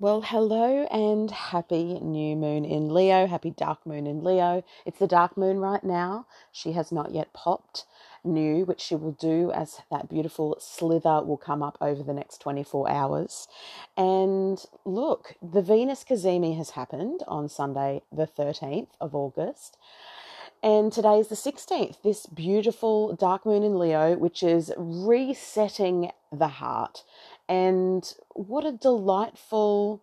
Well, hello and happy new moon in Leo. Happy dark moon in Leo. It's the dark moon right now. She has not yet popped new, which she will do as that beautiful slither will come up over the next 24 hours. And look, the Venus Cazimi has happened on Sunday, the 13th of August. And today is the 16th, this beautiful dark moon in Leo, which is resetting the heart. And what a delightful,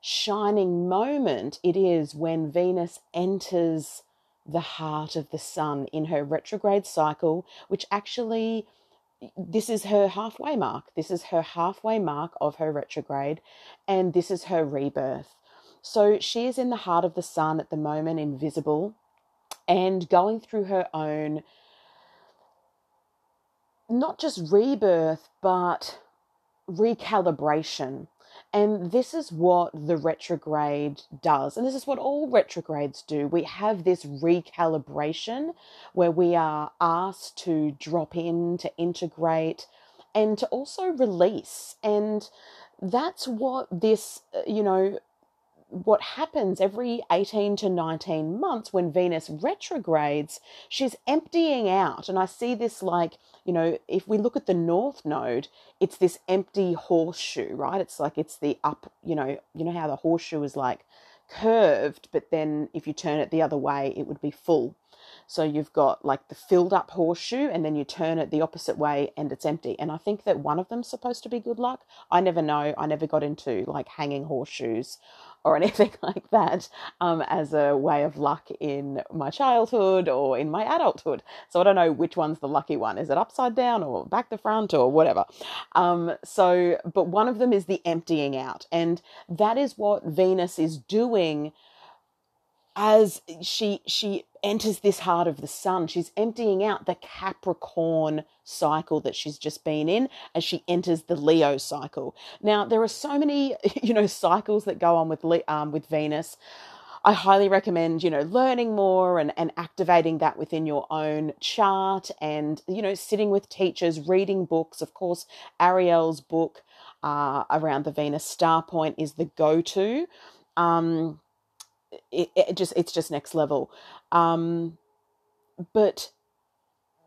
shining moment it is when Venus enters the heart of the sun in her retrograde cycle, which actually this is her halfway mark. This is her halfway mark of her retrograde, and this is her rebirth. So she is in the heart of the sun at the moment, invisible, and going through her own not just rebirth, but recalibration. And this is what the retrograde does. And this is what all retrogrades do. We have this recalibration where we are asked to drop in, to integrate, and to also release. And that's what this, uh, you know, what happens every 18 to 19 months when Venus retrogrades, she's emptying out. And I see this like, you know, if we look at the North Node, it's this empty horseshoe, right? It's like it's the up, you know, you know how the horseshoe is like curved, but then if you turn it the other way, it would be full. So you've got like the filled up horseshoe, and then you turn it the opposite way and it's empty. And I think that one of them's supposed to be good luck. I never know. I never got into like hanging horseshoes or anything like that um, as a way of luck in my childhood or in my adulthood. So I don't know which one's the lucky one. Is it upside down or back the front or whatever? Um, so, but one of them is the emptying out. And that is what Venus is doing as she she enters this heart of the sun she's emptying out the capricorn cycle that she's just been in as she enters the leo cycle now there are so many you know cycles that go on with um, with venus I highly recommend, you know, learning more and, and activating that within your own chart and, you know, sitting with teachers, reading books. Of course, Arielle's book uh, around the Venus star point is the go to. Um, it, it just it's just next level. Um, but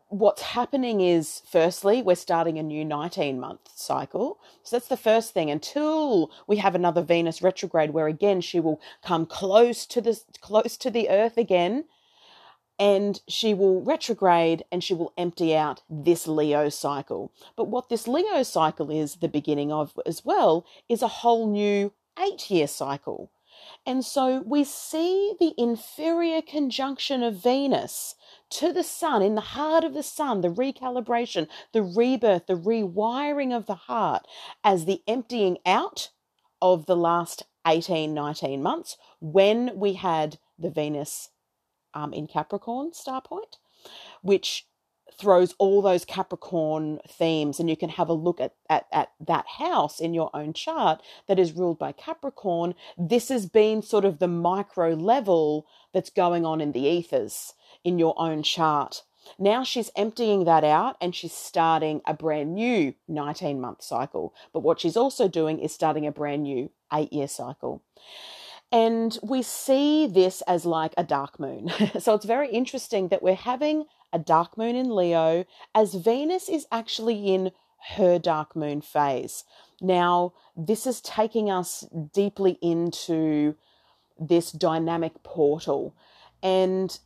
what's happening is firstly we're starting a new 19 month cycle. So that's the first thing until we have another venus retrograde where again she will come close to the close to the earth again and she will retrograde and she will empty out this leo cycle. But what this leo cycle is the beginning of as well is a whole new 8 year cycle and so we see the inferior conjunction of Venus to the sun, in the heart of the sun, the recalibration, the rebirth, the rewiring of the heart, as the emptying out of the last 18, 19 months when we had the Venus um, in Capricorn star point, which throws all those Capricorn themes, and you can have a look at, at, at that house in your own chart that is ruled by Capricorn. This has been sort of the micro level that's going on in the ethers in your own chart. Now she's emptying that out and she's starting a brand new 19 month cycle. But what she's also doing is starting a brand new eight year cycle. And we see this as like a dark moon. so it's very interesting that we're having a dark moon in Leo, as Venus is actually in her dark moon phase. Now, this is taking us deeply into this dynamic portal. And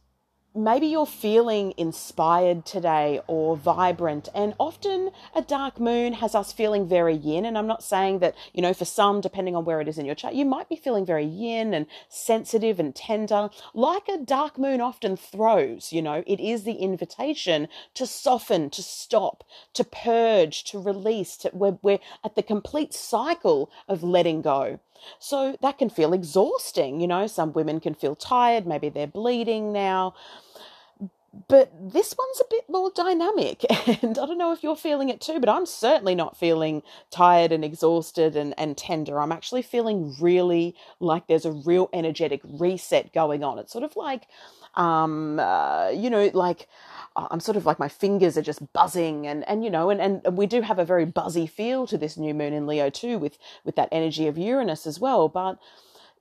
maybe you're feeling inspired today or vibrant and often a dark moon has us feeling very yin and i'm not saying that you know for some depending on where it is in your chart you might be feeling very yin and sensitive and tender like a dark moon often throws you know. It is the invitation to soften to stop to purge to release to, we're, we're at the complete cycle of letting go so that can feel exhausting you know some women can feel tired maybe they're bleeding now but this one's a bit more dynamic and i don't know if you're feeling it too but i'm certainly not feeling tired and exhausted and, and tender. I'm actually feeling really like there's a real energetic reset going on. It's sort of like um uh, you know like i'm sort of like my fingers are just buzzing and and you know and, and we do have a very buzzy feel to this new moon in leo too with with that energy of uranus as well but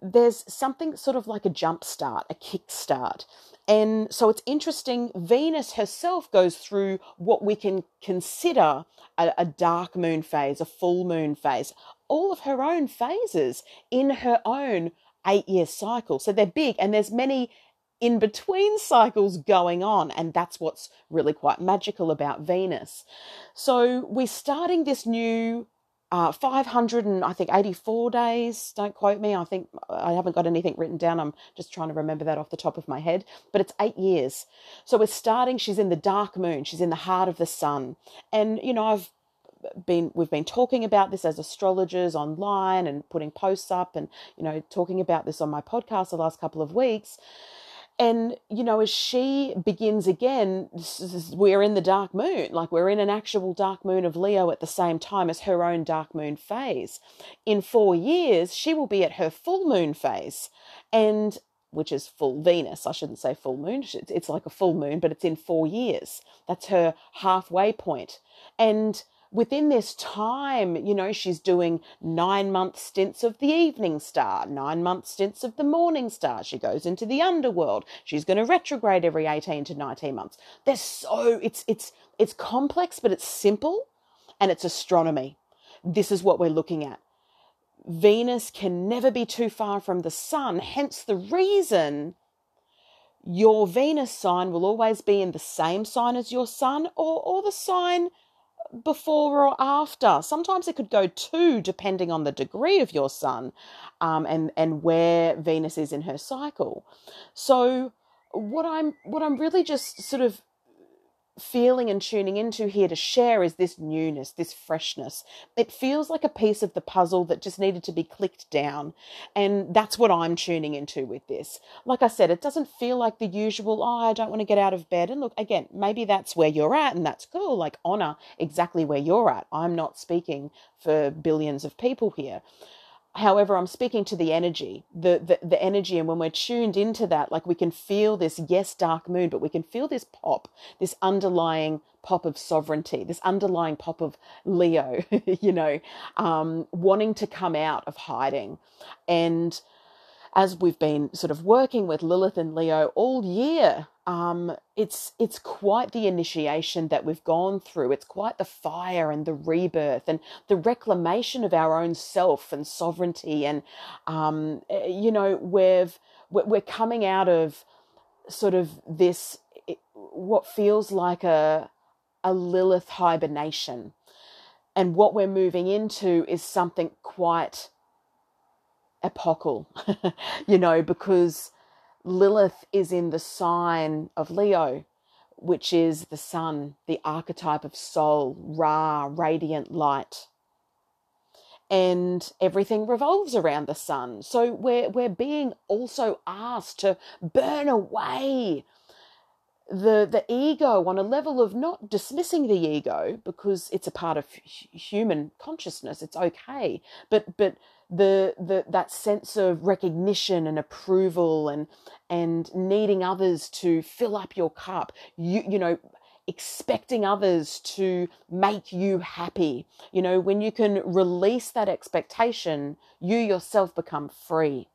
there's something sort of like a jump start a kick start and so it's interesting, Venus herself goes through what we can consider a, a, dark moon phase, a full moon phase, all of her own phases in her own eight year cycle. So they're big and there's many in between cycles going on. And that's what's really quite magical about Venus. So we're starting this new uh, 500 and I think 84 days. Don't quote me. I think I haven't got anything written down. I'm just trying to remember that off the top of my head. But it's eight years. So we're starting. She's in the dark moon. She's in the heart of the sun. And, you know, I've been we've been talking about this as astrologers online and putting posts up and you know talking about this on my podcast the last couple of weeks and, you know, as she begins again, we're in the dark moon, like we're in an actual dark moon of Leo at the same time as her own dark moon phase. In four years, she will be at her full moon phase, and which is full Venus. I shouldn't say full moon, it's like a full moon, but it's in four years. That's her halfway. And within this time, you know, she's doing nine month stints of the evening star, nine month stints of the morning star. She goes into the underworld. She's going to retrograde every 18 to 19 months. There's so, it's, it's, it's complex, but it's simple and it's astronomy. This is what we're looking at. Venus can never be too far from the sun, hence the reason your Venus sign will always be in the same sign as your sun or, or the sign before or after. Sometimes it could go two, depending on the degree of your sun um, and and where Venus is in her cycle. So what I'm what I'm really just sort of feeling and tuning into here to share is this newness, this freshness. It feels like a piece of the puzzle that just needed to be clicked down. And that's what I'm tuning into with this. Like I said, it doesn't feel like the usual, oh, I don't want to get out of bed. And look, again, maybe that's where you're at and that's cool. Like, honor exactly where you're at. I'm not speaking for billions of people here however i'm speaking to the energy the, the the energy and when we're tuned into that like we can feel this yes dark moon but we can feel this pop this underlying pop of sovereignty this underlying pop of leo you know um, wanting to come out of hiding. And as we've been sort of working with lilith and leo all year um, it's it's quite the initiation that we've gone through. It's quite the fire and the rebirth and the reclamation of our own self and sovereignty. And um, eh, you know, we've we're coming out of sort of this what feels like a a Lilith hibernation, and what we're moving into is something quite epochal, you know, because Lilith is in the sign of Leo, which is the sun, the archetype of soul, Ra, radiant light. And everything revolves around the sun. So we're, we're being also asked to burn away the the ego on a level of not dismissing the ego because it's a part of human consciousness it's okay but but the the that sense of recognition and approval and and needing others to fill up your cup you you know expecting others to make you happy you know when you can release that expectation you yourself become free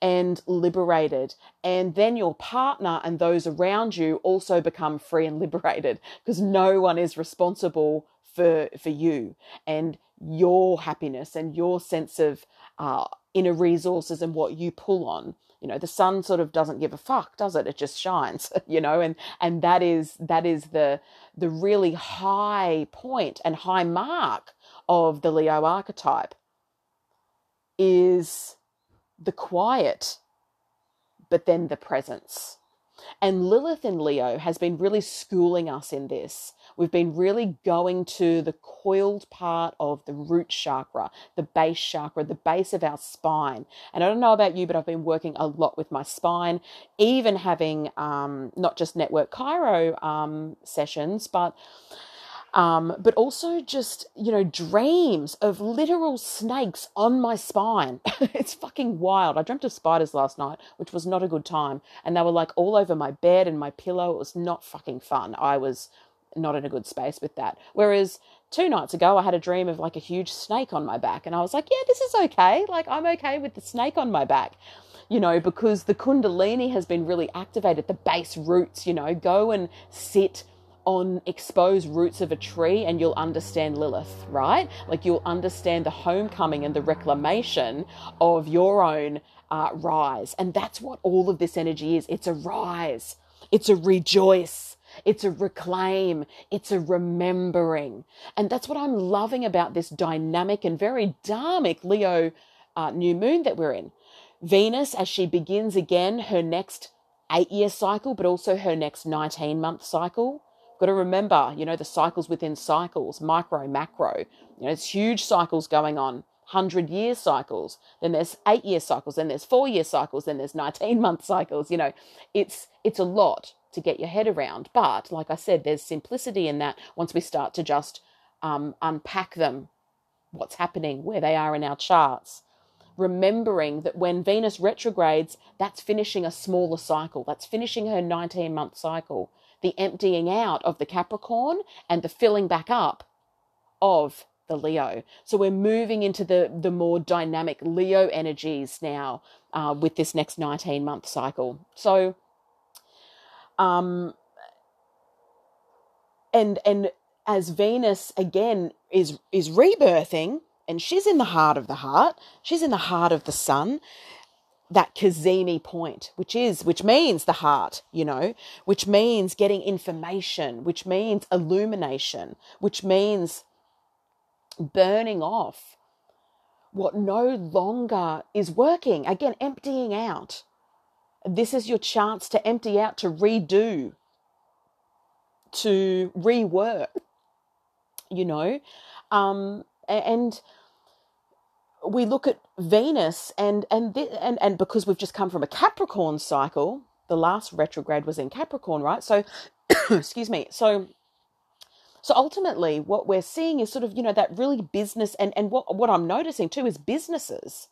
and liberated. And then your partner and those around you also become free and liberated because no one is responsible for, for you and your happiness and your sense of uh, inner resources and what you pull on. You know, the sun sort of doesn't give a fuck, does it? It just shines, you know, and, and that is, that is the, the really high point and high mark of the Leo archetype is the quiet, but then the presence. And Lilith in Leo has been really schooling us in this. We've been really going to the coiled part of the root chakra, the base chakra, the base of our spine. And I don't know about you, but I've been working a lot with my spine, even having um, not just network chiro um, sessions, but um, but also just, you know, dreams of literal snakes on my spine. it's fucking wild. I dreamt of spiders last night, which was not a good time. And they were like all over my bed and my pillow. It was not fucking fun. I was not in a good space with that. Whereas two nights ago, I had a dream of like a huge snake on my back. And I was like, yeah, this is okay. Like, I'm okay with the snake on my back you know, because the Kundalini has been really activated, the base roots, you know, go and sit on exposed roots of a tree and you'll understand Lilith, right? Like you'll understand the homecoming and the reclamation of your own uh, rise. And that's what all of this energy is it's a rise, it's a rejoice. It's a reclaim. It's a remembering. And that's what I'm loving about this dynamic and very dharmic Leo uh, new moon that we're in. Venus, as she begins again her next eight year cycle, but also her next 19 month cycle, Got to remember, you know, the cycles within cycles, micro, macro. You know, it's huge cycles going on. 100 year cycles, then there's 8 year cycles, then there's 4 year cycles, then there's 19 month cycles, you know. It's it's a lot to get your head around, but like I said, there's simplicity in that once we start to just um, unpack them, what's happening, where they are in our charts remembering that when Venus retrogrades, that's finishing a smaller cycle. That's finishing her 19 month cycle the emptying out of the Capricorn and the filling back up of the Leo. So we're moving into the, the more dynamic Leo energies now uh, with this next 19 month cycle. So, um, and, and as Venus again is, is rebirthing, and she's in the heart of the heart, she's in the heart of the sun that Cazimi point, which is, which means the heart, you know, which means getting information, which means illumination, which means burning off what no longer is working. Again, emptying out. This is your chance to empty out, to redo, to rework, you know. Um, and we look at Venus and and and and because we've just come from a Capricorn cycle, the last retrograde was in Capricorn, right? So, excuse me. So, so ultimately, what we're seeing is sort of you know that really business and and what what I'm noticing too is businesses.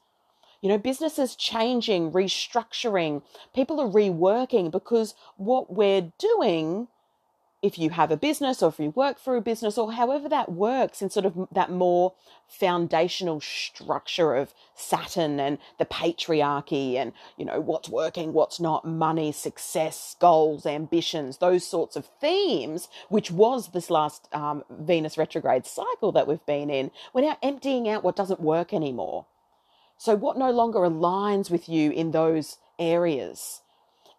You know, businesses changing, restructuring, people are reworking because what we're doing if you have a business or if you work for a business or however that works in sort of that more foundational structure of Saturn and the patriarchy and, you know, what's working, what's not, money, success, goals, ambitions, those sorts of themes, which was this last um, Venus retrograde cycle that we've been in, we're now emptying out what doesn't work anymore. So, what no longer aligns with you in those areas?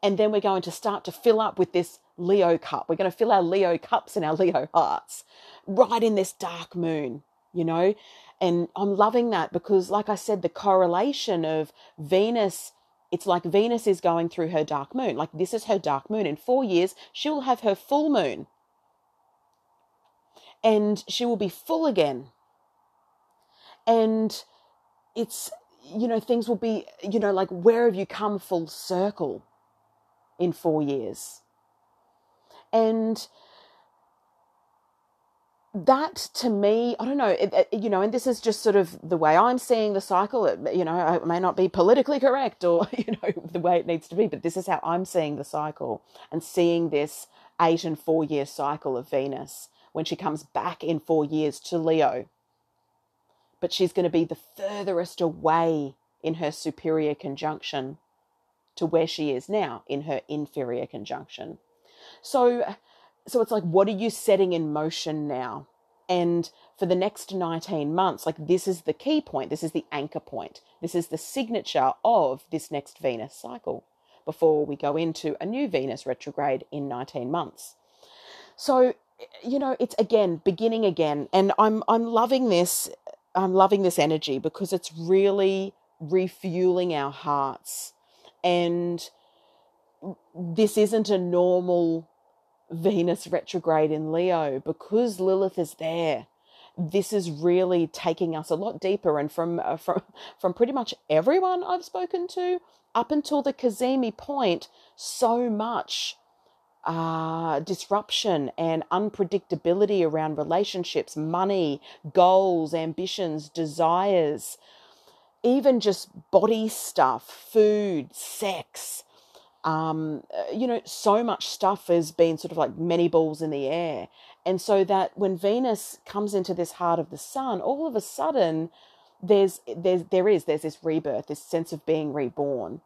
And then we're going to start to fill up with this Leo cup. We're going to fill our Leo cups and our Leo hearts right in this dark moon, you know? And I'm loving that because, like I said, the correlation of Venus, it's like Venus is going through her dark moon. Like this is her dark moon. In four years, she will have her full moon. And she will be full again. And it's, you know, things will be, you know, like where have you come full circle in four years? And that to me, I don't know, it, it, you know, and this is just sort of the way I'm seeing the cycle. It, you know, it may not be politically correct or, you know, the way it needs to be, but this is how I'm seeing the cycle and seeing this eight and four year cycle of Venus when she comes back in four years to Leo. But she's going to be the furthest away in her superior conjunction to where she is now in her inferior conjunction. So, so it's like, what are you setting in motion now? And for the next 19 months, like this is the key point, this is the anchor point, this is the signature of this next Venus cycle before we go into a new Venus retrograde in 19 months. So, you know, it's again beginning again, and I'm I'm loving this. I'm loving this energy because it's really refueling our hearts and this isn't a normal Venus retrograde in Leo because Lilith is there. This is really taking us a lot deeper, and from uh, from from pretty much everyone I've spoken to up until the Cazimi point, so much uh, disruption and unpredictability around relationships, money, goals, ambitions, desires, even just body stuff, food, sex. Um, uh, you know, so much stuff has been sort of like many balls in the air. And so that when Venus comes into this heart of the sun, all of a sudden there's there's there is there's this rebirth, this sense of being reborn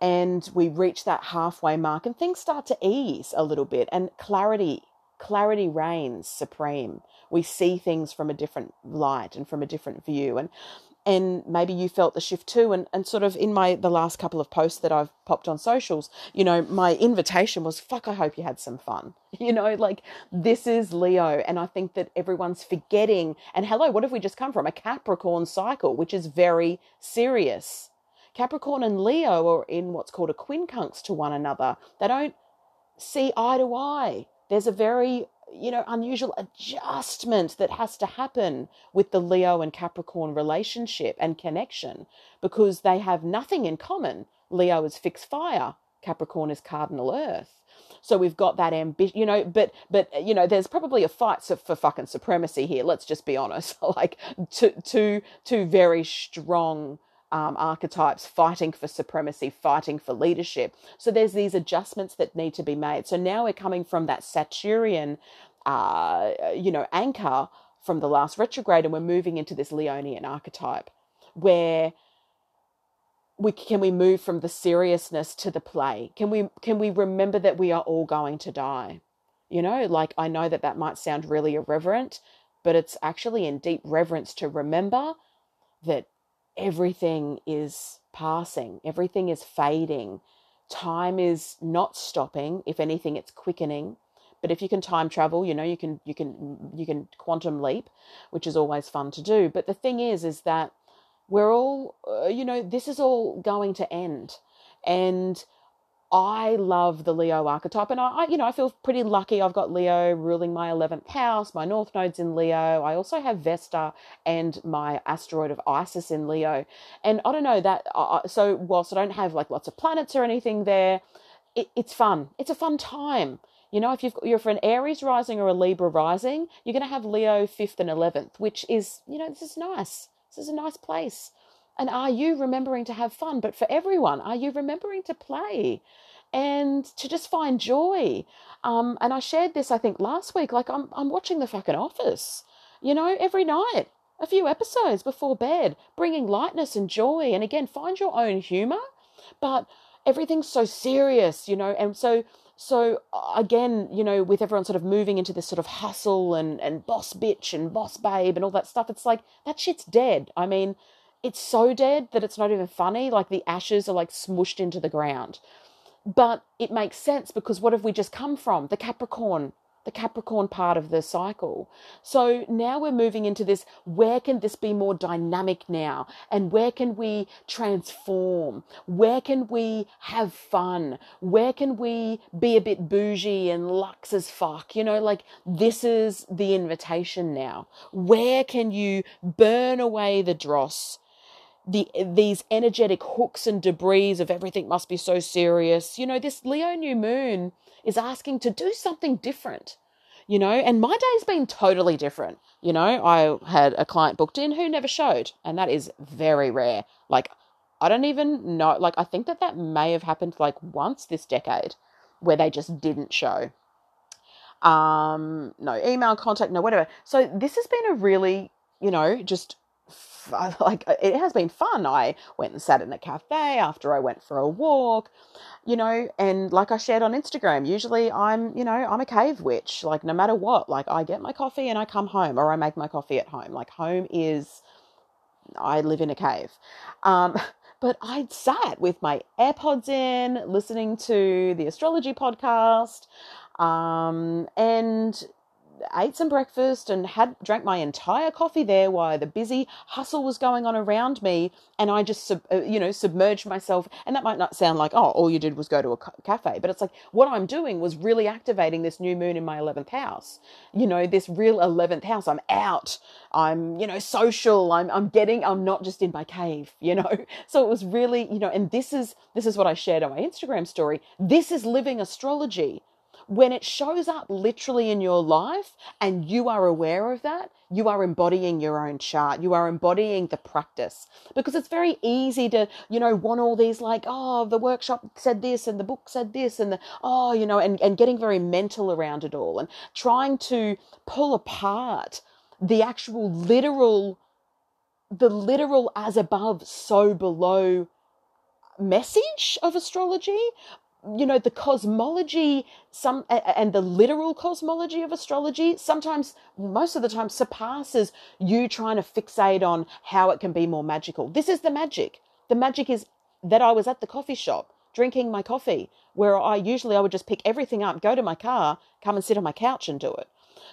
and we reach that halfway mark and things start to ease a little bit and clarity clarity reigns supreme. We see things from a different light and from a different view and and maybe you felt the shift too and, and sort of in my the last couple of posts that i've popped on socials you know my invitation was fuck i hope you had some fun. You know like this is leo and i think that everyone's forgetting and hello what have we just come from? A capricorn cycle which is very serious Capricorn and Leo are in what's called a quincunx to one another. They don't see eye to eye. There's a very you know unusual adjustment that has to happen with the Leo and Capricorn relationship and connection because they have nothing in common. Leo is fixed fire, Capricorn is cardinal earth. So we've got that ambition, you know, but but you know, there's probably a fight for fucking supremacy here. Let's just be honest. like two two two very strong um, archetypes fighting for supremacy, fighting for leadership. So there's these adjustments that need to be made. So now we're coming from that Saturnian, uh, you know, anchor from the last retrograde, and we're moving into this Leonian archetype, where we can we move from the seriousness to the play? Can we can we remember that we are all going to die? You know, like I know that that might sound really irreverent, but it's actually in deep reverence to remember that everything is passing, everything is fading. Time is not stopping. If anything, it's quickening. But if you can time travel, you know you can you can you can quantum leap, which is always fun to do. But the thing is, is that we're all uh, you know this is all going to end, and I love the Leo archetype, and I, you know, I feel pretty lucky. I've got Leo ruling my eleventh house. My North Node's in Leo. I also have Vesta and my asteroid of Isis in Leo. And I don't know that. Uh, so whilst I don't have like lots of planets or anything there, it, it's fun. It's a fun time. You know, if you've, you're for an Aries rising or a Libra rising, you're going to have Leo fifth and eleventh, which is, you know, this is nice. This is a nice place. And are you remembering to have fun? But for everyone, are you remembering to play and to just find joy? Um, and I shared this, I think, last week. Like, I'm, I'm watching The fucking Office, you know, every night, a few episodes before bed, bringing lightness and joy. And again, find your own humor, but everything's so serious, you know, and so so again, you know, with everyone sort of moving into this sort of hustle and and boss bitch and boss babe and all that stuff, it's like that shit's dead. I mean, it's so dead that it's not even funny. Like the ashes are like smushed into the ground. But it makes sense because what have we just come from? The Capricorn, the Capricorn part of the cycle. So now we're moving into this where can this be more dynamic now? And where can we transform? Where can we have fun? Where can we be a bit bougie and luxe as fuck? You know, like this is the invitation now. Where can you burn away the dross? The these energetic hooks and debris of everything must be so serious. You know, this Leo new moon is asking to do something different. You know, and my day's been totally different. You know, I had a client booked in who never showed, and that is very rare. Like, I don't even know. Like, I think that that may have happened like once this decade, where they just didn't show. Um, no email contact, no whatever. So this has been a really, you know, just like it has been fun. I went and sat in a cafe after I went for a walk, you know, and like I shared on Instagram, usually I'm, you know, I'm a cave witch. Like no matter what, like I get my coffee and I come home or I make my coffee at home. Like home is I live in a cave. Um but I'd sat with my AirPods in, listening to the astrology podcast, um, and ate some breakfast and had drank my entire coffee there while the busy hustle was going on around me and i just uh, you know submerged myself. And that might not sound like oh all you did was go to a cafe but it's like what i'm doing was really activating this new moon in my 11th house. You know this real 11th house. I'm out. I'm you know social. I'm i'm getting i'm not just in my cave you know? So it was really you know and this is this is what i shared on my instagram story. This is living astrology when it shows up literally in your life and you are aware of that, you are embodying your own chart. You are embodying the practice because it's very easy to, you know, want all these like, oh, the workshop said this and the book said this and the, oh, you know, and, and getting very mental around it all and trying to pull apart the actual literal, the literal as above, so below message of astrology you know the cosmology some and the literal cosmology of astrology sometimes most of the time surpasses you trying to fixate on how it can be more magical. This is the magic. The magic is that i was at the coffee shop drinking my coffee where i usually i would just pick everything up go to my car come and sit on my couch and do it.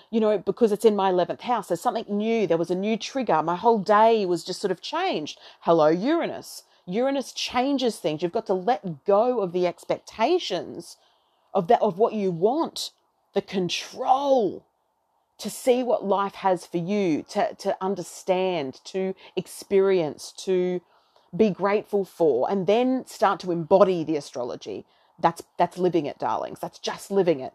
You know because it's in my 11th house there's something new there was a new trigger my whole day was just sort of changed. Hello uranus Uranus changes things. You've got to let go of the expectations of that of what you want, the control to see what life has for you, to, to understand, to experience, to be grateful for, and then start to embody the astrology. That's that's living it, darlings. That's just living it.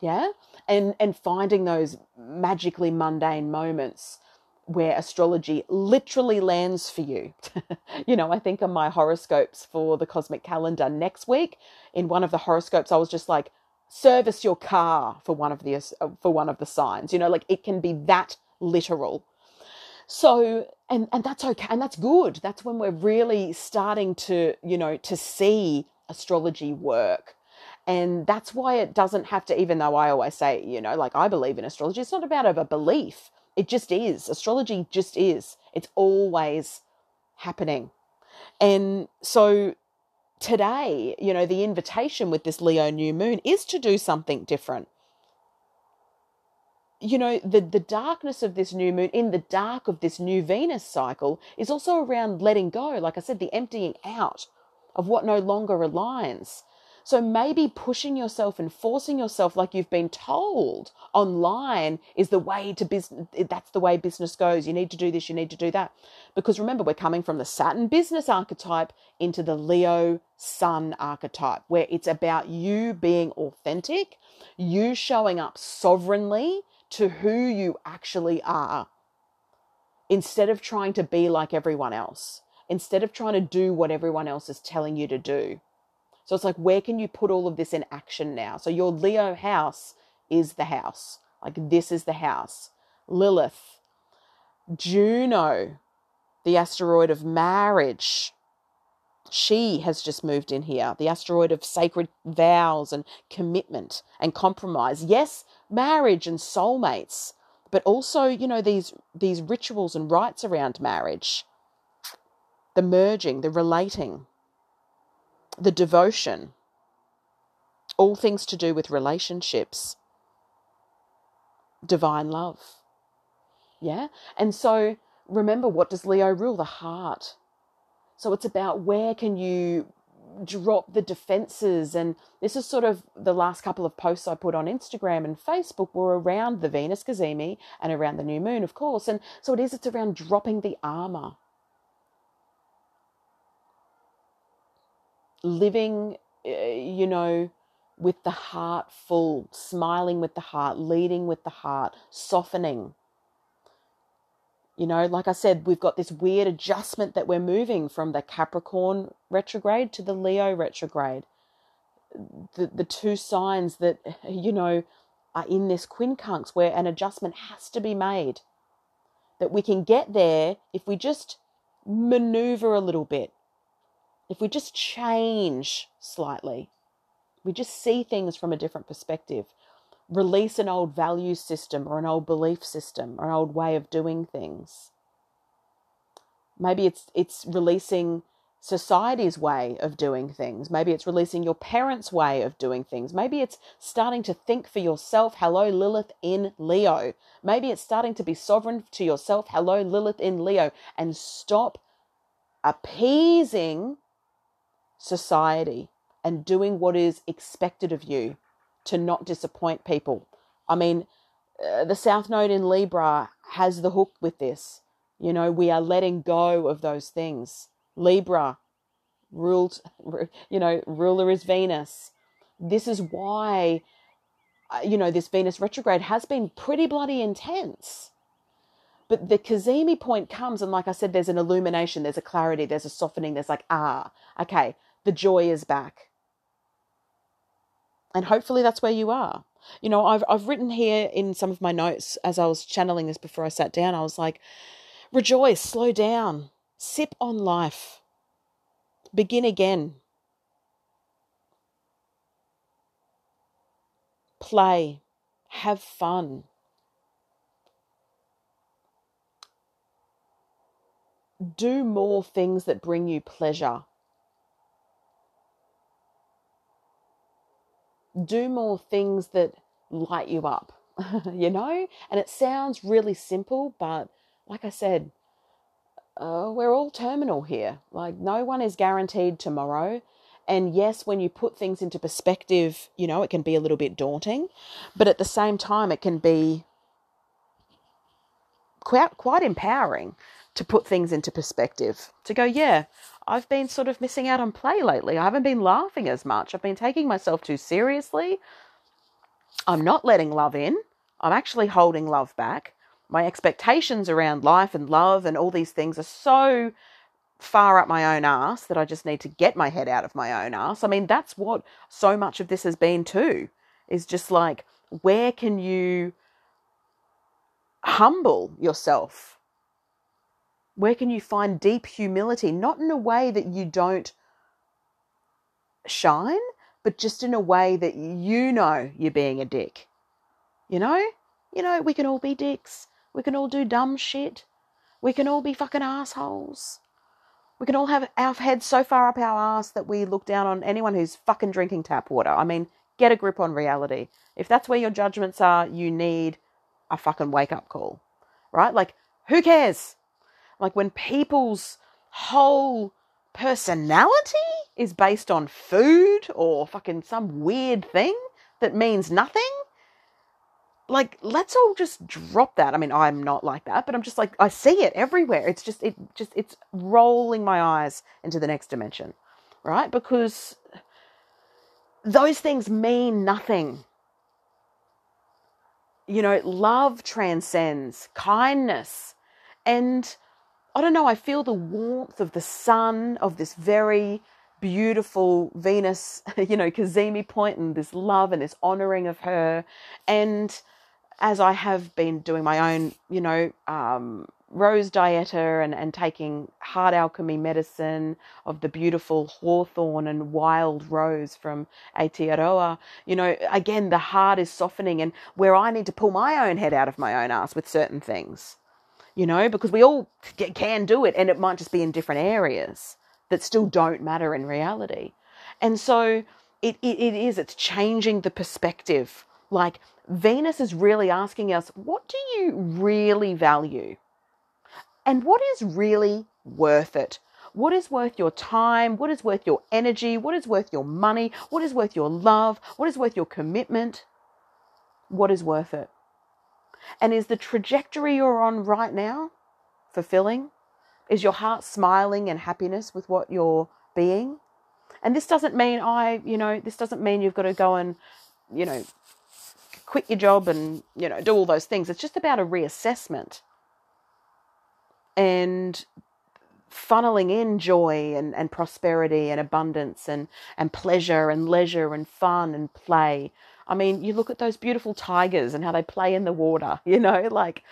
Yeah? And and finding those magically mundane moments where astrology literally lands for you. you know, I think on my horoscopes for the cosmic calendar next week, in one of the horoscopes, I was just like, service your car for one of the uh, for one of the signs. You know, like it can be that literal. So, and and that's okay, and that's good. That's when we're really starting to, you know, to see astrology work. And that's why it doesn't have to, even though I always say, you know, like I believe in astrology, it's not about a belief it just is. Astrology just is. It's always happening. And so today, you know, the invitation with this Leo new moon is to do something different. You know, the, the darkness of this new moon, in the dark of this new Venus cycle, is also around letting go. Like I said, the emptying out of what no longer aligns. So maybe pushing yourself and forcing yourself like you've been told online is the way to business. That's the way business goes. You need to do this, you need to do that. Because remember, we're coming from the Saturn business archetype into the Leo sun archetype, where it's about you being authentic, you showing up sovereignly to who you actually are instead of trying to be like everyone else, instead of trying to do what everyone else is telling you to do. So it's like, where can you put all of this in action now? So your Leo house is the house. Like, this is the house. Lilith, Juno, the asteroid of marriage. She has just moved in here, the asteroid of sacred vows and commitment and compromise. Yes, marriage and soulmates, but also, you know, these these rituals and rites around marriage. The merging, the relating the devotion, all things to do with relationships, divine love. Yeah? And so remember, what does Leo rule? The heart. So it's about where can you drop the defenses and this is sort of the last couple of posts I put on Instagram and Facebook were around the Venus Cazimi and around the new moon of course and so it is it's around dropping the armor living, eh, you know, with the heart full, smiling with the heart, leading with the heart, softening. You know, like I said, we've got this weird adjustment that we're moving from the Capricorn retrograde to the Leo retrograde. The, the two signs that, you know, are in this quincunx where an adjustment has to be made. That we can get there if we just maneuver a little bit, if we just change slightly, we just see things from a different perspective, release an old value system or an old belief system or an old way of doing things. Maybe it's it's releasing society's way of doing things. Maybe it's releasing your parents' way of doing things. Maybe it's starting to think for yourself. Hello, Lilith in Leo. Maybe it's starting to be sovereign to yourself. Hello, Lilith in Leo. And stop appeasing society and doing what is expected of you to not disappoint people. I mean, uh, the South Node in Libra has the hook with this. You know, we are letting go of those things. Libra, ruled, you know, ruler is Venus. This is why, uh, you know, this Venus retrograde has been pretty bloody intense. But the Cazimi point comes, and like I said, there's an illumination, there's a clarity, there's a softening, there's like, ah, okay, the joy is back. And hopefully that's where you are. You know, I've I've written here in some of my notes as I was channeling this before I sat down, I was like, rejoice, slow down, sip on life, begin again. Play, have fun. Do more things that bring you pleasure do more things that light you up, you know? And it sounds really simple, but like I said, uh, we're all terminal here. Like, no one is guaranteed tomorrow. And yes, when you put things into perspective, you know, it can be a little bit daunting, but at the same time, it can be quite, quite empowering to put things into perspective. To go, yeah, I've been sort of missing out on play lately. I haven't been laughing as much. I've been taking myself too seriously. I'm not letting love in. I'm actually holding love back. My expectations around life and love and all these things are so far up my own ass that I just need to get my head out of my own ass. I mean, that's what so much of this has been too, is just like, where can you humble yourself where can you find deep humility? Not in a way that you don't shine, but just in a way that you know you're being a dick. You know? You know, we can all be dicks. We can all do dumb shit. We can all be fucking assholes. We can all have our heads so far up our ass that we look down on anyone who's fucking drinking tap water. I mean, get a grip on reality. If that's where your judgments are, you need a fucking wake up call, right? Like, who cares? Like when people's whole personality is based on food or fucking some weird thing that means nothing. Like, let's all just drop that. I mean, I'm not like that, but I'm just like, I see it everywhere. It's just, it just, it's rolling my eyes into the next dimension, right? Because those things mean nothing. You know, love transcends kindness and I don't know, I feel the warmth of the sun, of this very beautiful Venus, you know, Cazimi point and this love and this honoring of her. And as I have been doing my own, you know, um, rose dieta and, and taking heart alchemy medicine of the beautiful hawthorn and wild rose from Aotearoa, you know, again, the heart is softening and where I need to pull my own head out of my own ass with certain things you know, because we all can do it and it might just be in different areas that still don't matter in reality. And so it, it, it is, it's changing the perspective. Like Venus is really asking us, what do you really value? And what is really worth it? What is worth your time? What is worth your energy? What is worth your money? What is worth your love? What is worth your commitment? What is worth it? And is the trajectory you're on right now fulfilling? Is your heart smiling and happiness with what you're being? And this doesn't mean I, you know, this doesn't mean you've got to go and, you know, quit your job and, you know, do all those things. It's just about a reassessment and funneling in joy and, and prosperity and abundance and, and pleasure and leisure and fun and play I mean, you look at those beautiful tigers and how they play in the water, you know, like,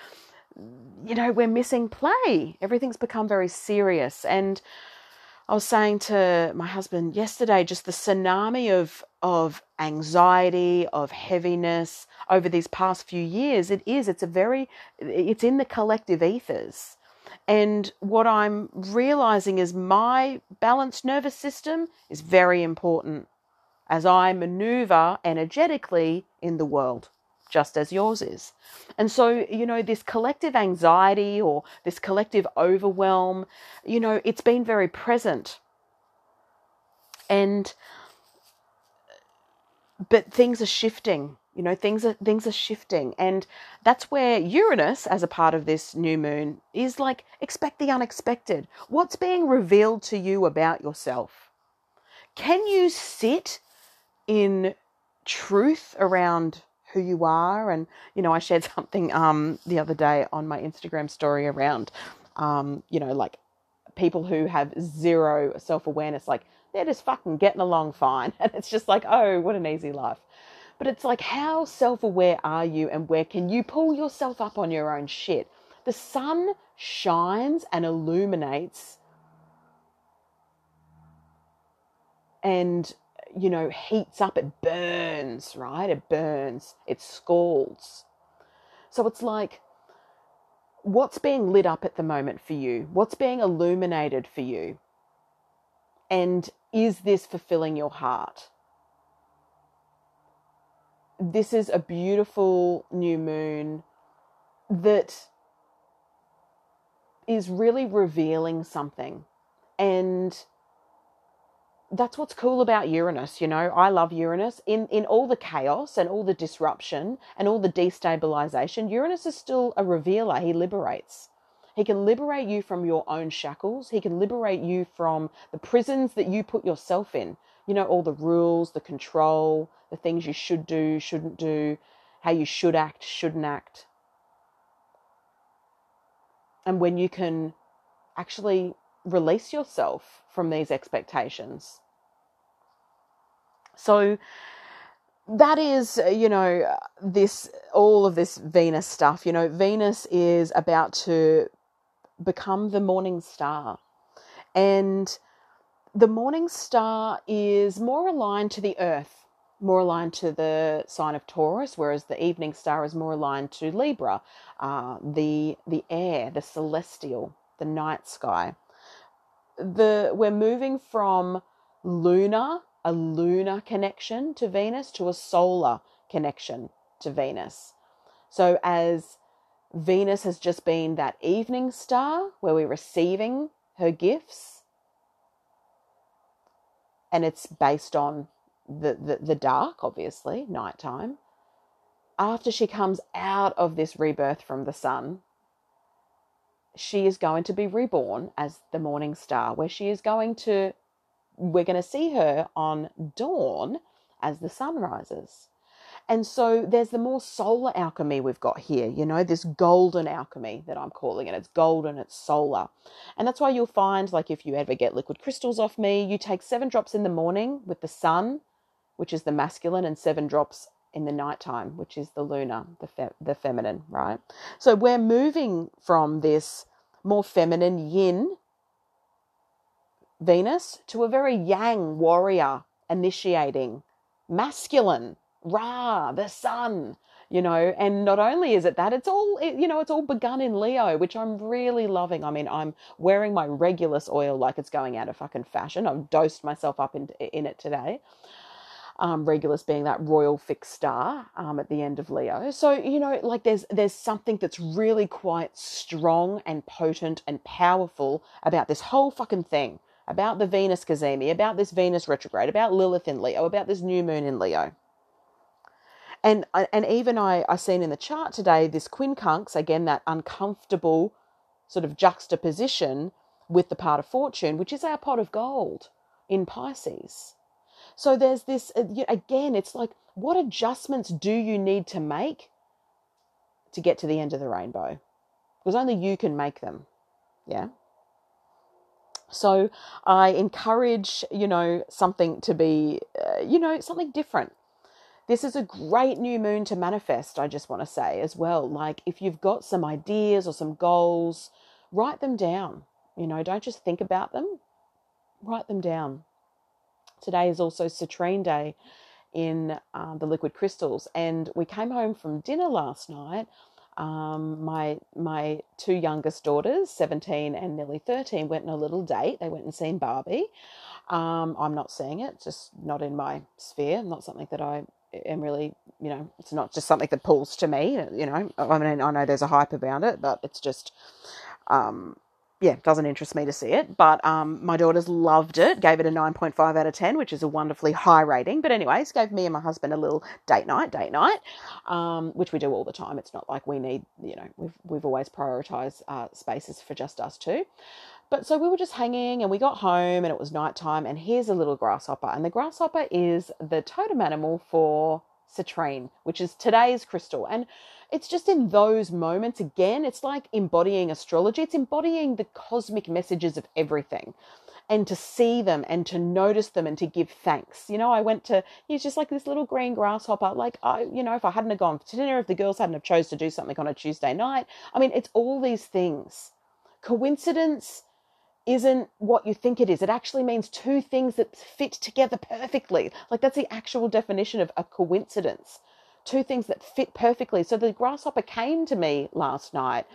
you know, we're missing play. Everything's become very serious. And I was saying to my husband yesterday, just the tsunami of, of anxiety, of heaviness over these past few years. It is, it's a very, it's in the collective ethers. And what I'm realizing is my balanced nervous system is very important as I maneuver energetically in the world, just as yours is. And so, you know, this collective anxiety or this collective overwhelm, you know, it's been very present. And, but things are shifting you know, things are things are shifting, and that's where Uranus, as a part of this new moon, is like expect the unexpected. What's being revealed to you about yourself? Can you sit in truth around who you are? And you know, I shared something um the other day on my Instagram story around, um, you know, like people who have zero self awareness, like they're just fucking getting along fine, and it's just like, oh, what an easy life. But it's like, how self aware are you and where can you pull yourself up on your own shit? The sun shines and illuminates and, you know, heats up. It burns, right? It burns, it scalds. So it's like, what's being lit up at the moment for you? What's being illuminated for you? And is this fulfilling your heart? this is a beautiful new moon that is really revealing something. And that's what's cool about Uranus, you know. I love Uranus. In in all the chaos and all the disruption and all the destabilization, Uranus is still a revealer. He liberates. He can liberate you from your own shackles. He can liberate you from the prisons that you put yourself in you know, all the rules, the control, the things you should do, shouldn't do, how you should act, shouldn't act. And when you can actually release yourself from these expectations. So that is, you know, this, all of this Venus stuff. You know, Venus is about to become the morning star. And the morning star is more aligned to the earth, more aligned to the sign of Taurus, whereas the evening star is more aligned to Libra, uh, the the air, the celestial, the night sky. The we're moving from lunar, a lunar connection to Venus, to a solar connection to Venus. So as Venus has just been that evening star where we're receiving her gifts and it's based on the, the, the dark, obviously, nighttime. After she comes out of this rebirth from the sun, she is going to be reborn as the morning star, where she is going to, we're going to see her on dawn as the sun rises. And so there's the more solar alchemy we've got here, you know, this golden alchemy that I'm calling it. It's golden, it's solar. And that's why you'll find, like, if you ever get liquid crystals off me, you take seven drops in the morning with the sun, which is the masculine, and seven drops in the nighttime, which is the lunar, the, fe- the feminine, right? So we're moving from this more feminine yin Venus to a very yang warrior initiating masculine Ra, the sun, you know, and not only is it that, it's all, you know, it's all begun in Leo, which I'm really loving. I mean, I'm wearing my Regulus oil like it's going out of fucking fashion. I've dosed myself up in, in it today. Um, Regulus being that royal fixed star um, at the end of Leo. So you know, like there's there's something that's really quite strong and potent and powerful about this whole fucking thing, about the Venus cazimi, about this Venus retrograde, about Lilith in Leo, about this new moon in Leo. And and even I I seen in the chart today this quincunx again that uncomfortable sort of juxtaposition with the part of fortune, which is our pot of gold in Pisces. So there's this uh, again. It's like what adjustments do you need to make to get to the end of the rainbow? Because only you can make them. Yeah. So I encourage, you know, something to be, uh, you know, something different this is a great new moon to manifest, I just want to say as well. Like, if you've got some ideas or some goals, write them down. You know, don't just think about them, write them down. Today is also Citrine Day in uh, the liquid crystals, and we came home from dinner last night Um, my my two youngest daughters, 17 and nearly 13, went on a little date. They went and seen Barbie. Um, I'm not seeing it, just not in my sphere, not something that I am really, you know, it's not just something that pulls to me, you know. I mean, I know there's a hype around it, but it's just, um, yeah, doesn't interest me to see it. But um, my daughters loved it, gave it a 9.5 out of 10, which is a wonderfully high rating. But, anyways, gave me and my husband a little date night, date night, um, which we do all the time. It's not like we need, you know, we've, we've always prioritized uh, spaces for just us two. But so we were just hanging and we got home and it was nighttime. And here's a little grasshopper. And the grasshopper is the totem animal for citrine, which is today's crystal. And it's just in those moments, again, it's like embodying astrology, it's embodying the cosmic messages of everything. And to see them and to notice them and to give thanks. You know, I went to, he's just like this little green grasshopper. Like, I, you know, if I hadn't have gone to dinner, if the girls hadn't have chose to do something on a Tuesday night, I mean, it's all these things. Coincidence isn't what you think it is. It actually means two things that fit together perfectly. Like that's the actual definition of a coincidence. Two things that fit perfectly. So the grasshopper came to me last night,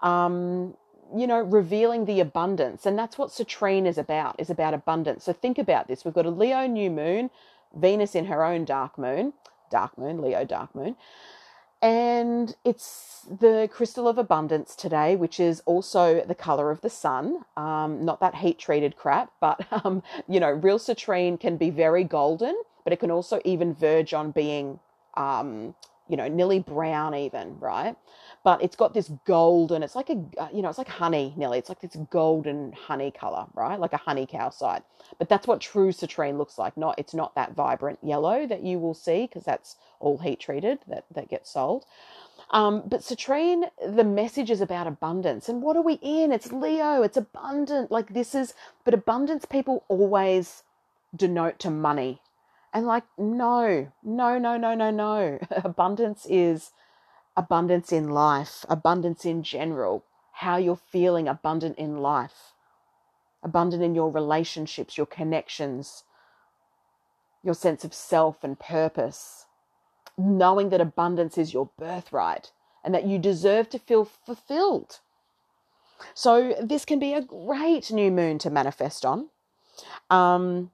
um, you know, revealing the abundance. And that's what citrine is about, is about abundance. So think about this. We've got a Leo new moon, Venus in her own dark moon, dark moon, Leo dark moon and it's the crystal of abundance today, which is also the color of the sun. Um, not that heat treated crap, but um, you know, real citrine can be very golden, but it can also even verge on being, um, you know, nearly brown, even right? But it's got this golden it's like a uh, you know it's like honey nearly it's like this golden honey color right? Like a honey calcite but that's what true citrine looks like. Not it's not that vibrant yellow that you will see because that's all heat treated that that gets sold. Um, but citrine the message is about abundance. And what are we in? It's leo. It's abundant. Like this is but abundance people always denote to money and like no no no no no no abundance is abundance in life, abundance in general, how you're feeling abundant in life, abundant in your relationships, your connections, your sense of self and purpose, knowing that abundance is your birthright and that you deserve to feel fulfilled. So, this can be a great new moon to manifest on. Um,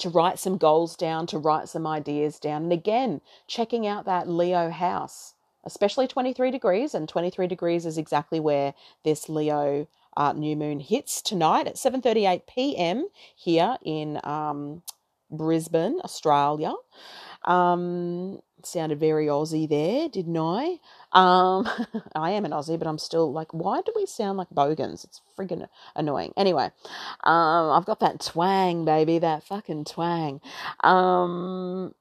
to write some goals down, to write some ideas down. And again, checking out that Leo house especially 23 degrees, and 23 degrees is exactly where this Leo uh, new moon hits tonight at 7:38 p.m. here in um, Brisbane, Australia. Um, sounded very Aussie there, didn't I? Um, I am an Aussie, but I'm still like, why do we sound like bogans? It's friggin' annoying. Anyway, um, I've got that twang, baby, that fucking twang. Um,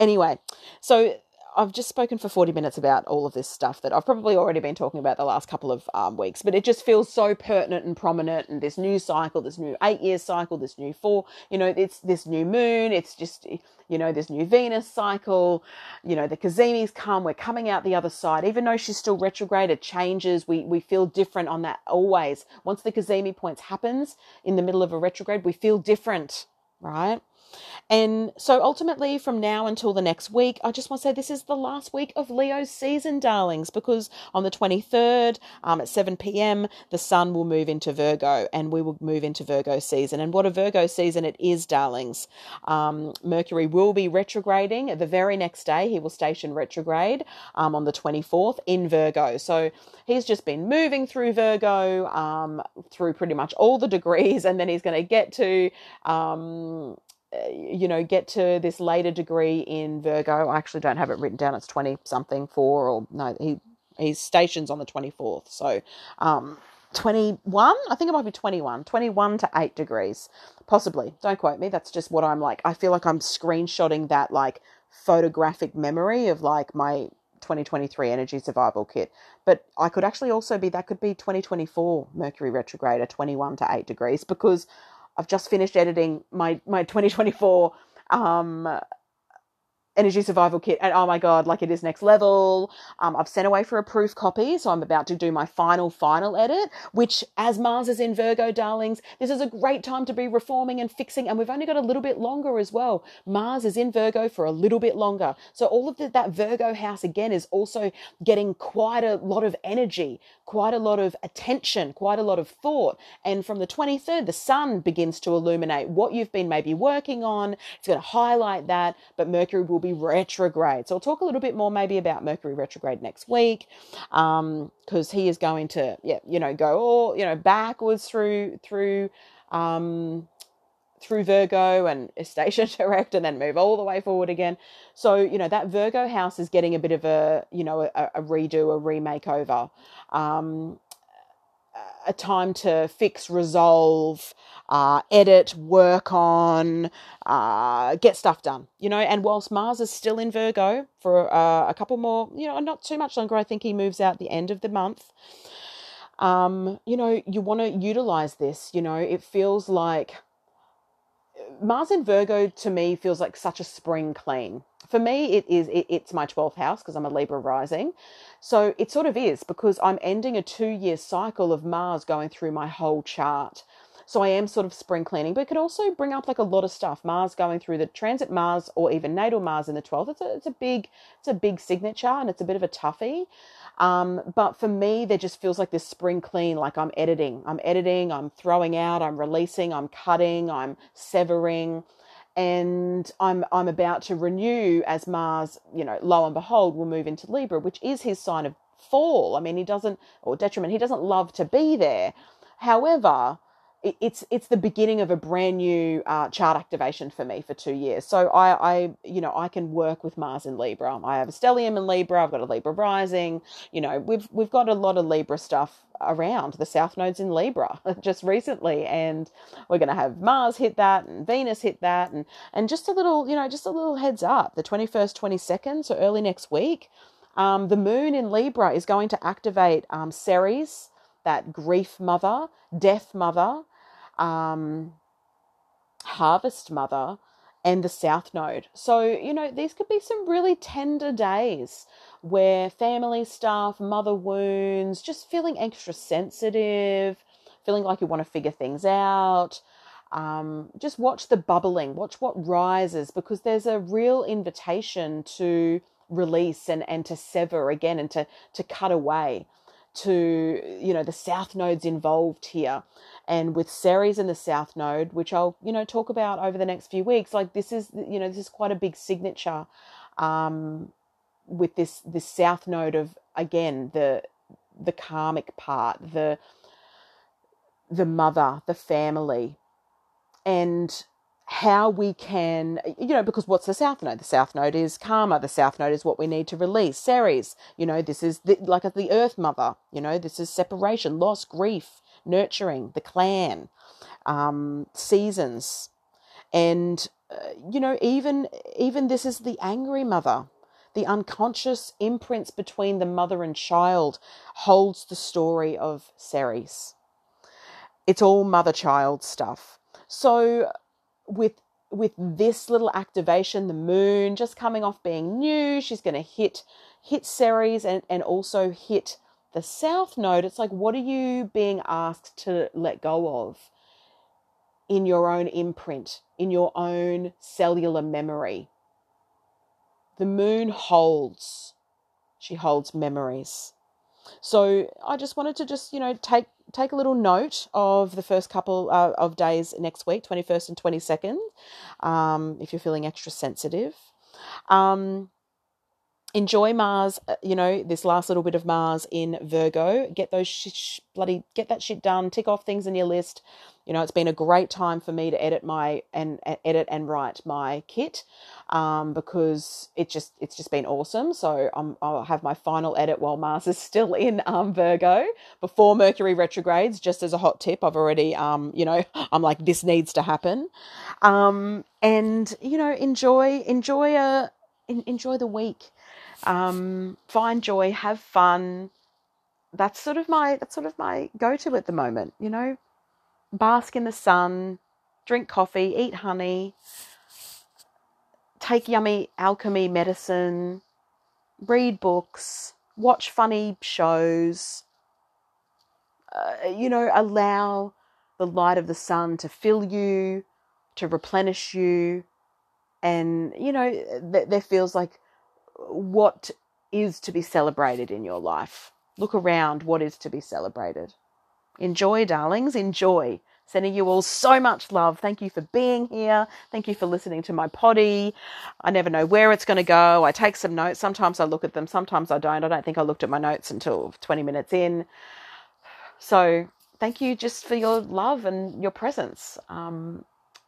anyway, so I've just spoken for 40 minutes about all of this stuff that I've probably already been talking about the last couple of um, weeks, but it just feels so pertinent and prominent. And this new cycle, this new eight year cycle, this new four, you know, it's this new moon, it's just, you know, this new Venus cycle, you know, the Cazimis come, we're coming out the other side. Even though she's still retrograde, it changes. We, we feel different on that always. Once the Cazimi points happens in the middle of a retrograde, we feel different, right? And so ultimately, from now until the next week, I just want to say this is the last week of Leo's season, darlings, because on the 23rd um, at 7 p.m., the sun will move into Virgo and we will move into Virgo season. And what a Virgo season it is, darlings. Um, Mercury will be retrograding the very next day. He will station retrograde um, on the 24th in Virgo. So he's just been moving through Virgo um, through pretty much all the degrees, and then he's going to get to um, you know, get to this later degree in Virgo. I actually don't have it written down. It's 20 something four or no, he, he's stations on the 24th. So, um, 21, I think it might be 21, 21 to 8 degrees, possibly. Don't quote me. That's just what I'm like. I feel like I'm screenshotting that like photographic memory of like my 2023 energy survival kit. But I could actually also be, that could be 2024 Mercury retrograde at 21 to 8 degrees because I've just finished editing my my 2024 um, energy survival kit and oh my god like it is next level. Um, i've sent away for a proof copy so i'm about to do my final final edit which as mars is in virgo darlings this is a great time to be reforming and fixing and we've only got a little bit longer as well. Mars is in virgo for a little bit longer. So all of the, that virgo house again is also getting quite a lot of energy quite a lot of attention quite a lot of thought. And from the 23rd the sun begins to illuminate what you've been maybe working on. It's going to highlight that but mercury will be retrograde. So I'll talk a little bit more maybe about Mercury retrograde next week, because um, he is going to, yeah, you know, go all, you know, backwards through through um, through Virgo and station direct, and then move all the way forward again. So you know that Virgo house is getting a bit of a you know a, a redo, a remake over. Um, a time to fix, resolve, uh, edit, work on, uh, get stuff done, you know. And whilst Mars is still in Virgo for uh, a couple more, you know, not too much longer, I think he moves out the end of the month. Um, you know, you want to utilize this, you know, it feels like Mars in Virgo to me feels like such a spring clean. For me, it is it, it's my 12th house because I'm a Libra rising. So it sort of is because I'm ending a two year cycle of Mars going through my whole chart. So I am sort of spring cleaning, but it could also bring up like a lot of stuff. Mars going through the transit Mars or even natal Mars in the 12th. It's a, it's a big, it's a big signature and it's a bit of a toughie. Um, but for me, there just feels like this spring clean, like I'm editing. I'm editing, I'm throwing out, I'm releasing, I'm cutting, I'm severing. And I'm I'm about to renew as Mars, you know, lo and behold, will move into Libra, which is his sign of fall. I mean, he doesn't or detriment, he doesn't love to be there. However, it's it's the beginning of a brand new uh, chart activation for me for two years. So I, I, you know, I can work with Mars in Libra. I have a stellium in Libra. I've got a Libra rising. You know, we've we've got a lot of Libra stuff around. The South Node's in Libra just recently, and we're going to have Mars hit that and Venus hit that, and and just a little, you know, just a little heads up. The twenty first, twenty second, so early next week, um, the Moon in Libra is going to activate um, Ceres, that grief mother, death mother um, Harvest Mother, and the South Node. So, you know, these could be some really tender days where family stuff, mother wounds, just feeling extra sensitive, feeling like you want to figure things out. Um, just watch the bubbling, watch what rises, because there's a real invitation to release and, and to sever again and to, to cut away to you know the south nodes involved here. And with Ceres in the south node which I'll you know talk about over the next few weeks like this is you know this is quite a big signature um, with this this south node of again the the karmic part the the mother the family. And how we can, you know, because what's the South Node? The South Node is karma. The South Node is what we need to release. Ceres, you know, this is the, like the Earth Mother, you know, this is separation, loss, grief, nurturing, the clan, um, seasons. And, uh, you know, even, even this is the angry mother. The unconscious imprints between the mother and child holds the story of Ceres. It's all mother child stuff. So with with this little activation, the moon just coming off being new, she's going to hit hit Ceres and and also hit the south node. It's like what are you being asked to let go of in your own imprint, in your own cellular memory? The moon holds. She holds memories. So I just wanted to just, you know, take take a little note of the first couple uh, of days next week, 21st and 22nd, um, if you're feeling extra sensitive. Um, enjoy Mars, uh, you know, this last little bit of Mars in Virgo. Get those sh- sh- bloody, get that shit done. Tick off things in your list. You know, it's been a great time for me to edit my and uh, edit and write my kit um, because it just it's just been awesome. So I'm, I'll have my final edit while Mars is still in um, Virgo before Mercury retrogrades. Just as a hot tip, I've already um, you know I'm like this needs to happen, um, and you know enjoy enjoy a enjoy the week um, find joy, have fun. That's sort of my that's sort of my go to at the moment. You know, bask in the sun, drink coffee, eat honey, take yummy alchemy medicine, read books, watch funny shows, uh, you know, allow the light of the sun to fill you, to replenish you. And, you know, th- there feels like what is to be celebrated in your life. Look around what is to be celebrated. Enjoy, darlings, enjoy. Sending you all so much love. Thank you for being here. Thank you for listening to my potty. I never know where it's going to go. I take some notes. Sometimes I look at them, sometimes I don't. I don't think I looked at my notes until 20 minutes in. So, thank you just for your love and your presence. Um,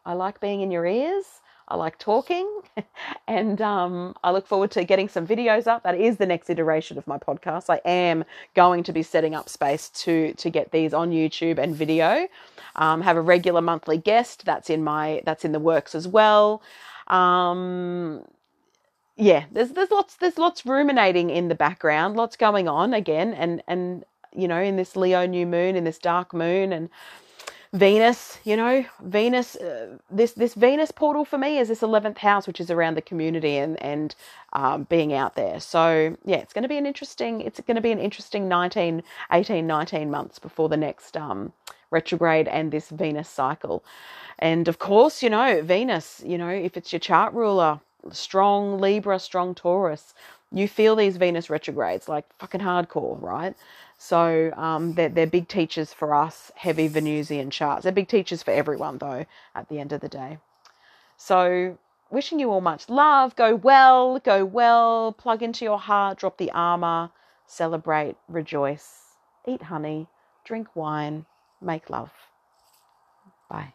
I like being in your ears. I like talking, and um, I look forward to getting some videos up. That is the next iteration of my podcast. I am going to be setting up space to to get these on YouTube and video. Um, have a regular monthly guest. That's in my that's in the works as well. Um, yeah, there's there's lots there's lots ruminating in the background, lots going on again, and and you know in this Leo new moon, in this dark moon, and Venus, you know, Venus, uh, this this Venus portal for me is this 11th house, which is around the community and and um, being out there. So yeah, it's going to be an interesting. It's going to be an interesting 19, 18, 19 months before the next um, retrograde and this Venus cycle. And of course, you know, Venus, you know, if it's your chart ruler, strong Libra, strong Taurus, you feel these Venus retrogrades like fucking hardcore, right? So um, they're, they're big teachers for us, heavy Venusian charts. They're big teachers for everyone, though, at the end of the day. So wishing you all much love. Go well, go well. Plug into your heart, drop the armor, celebrate, rejoice, eat honey, drink wine, make love. Bye.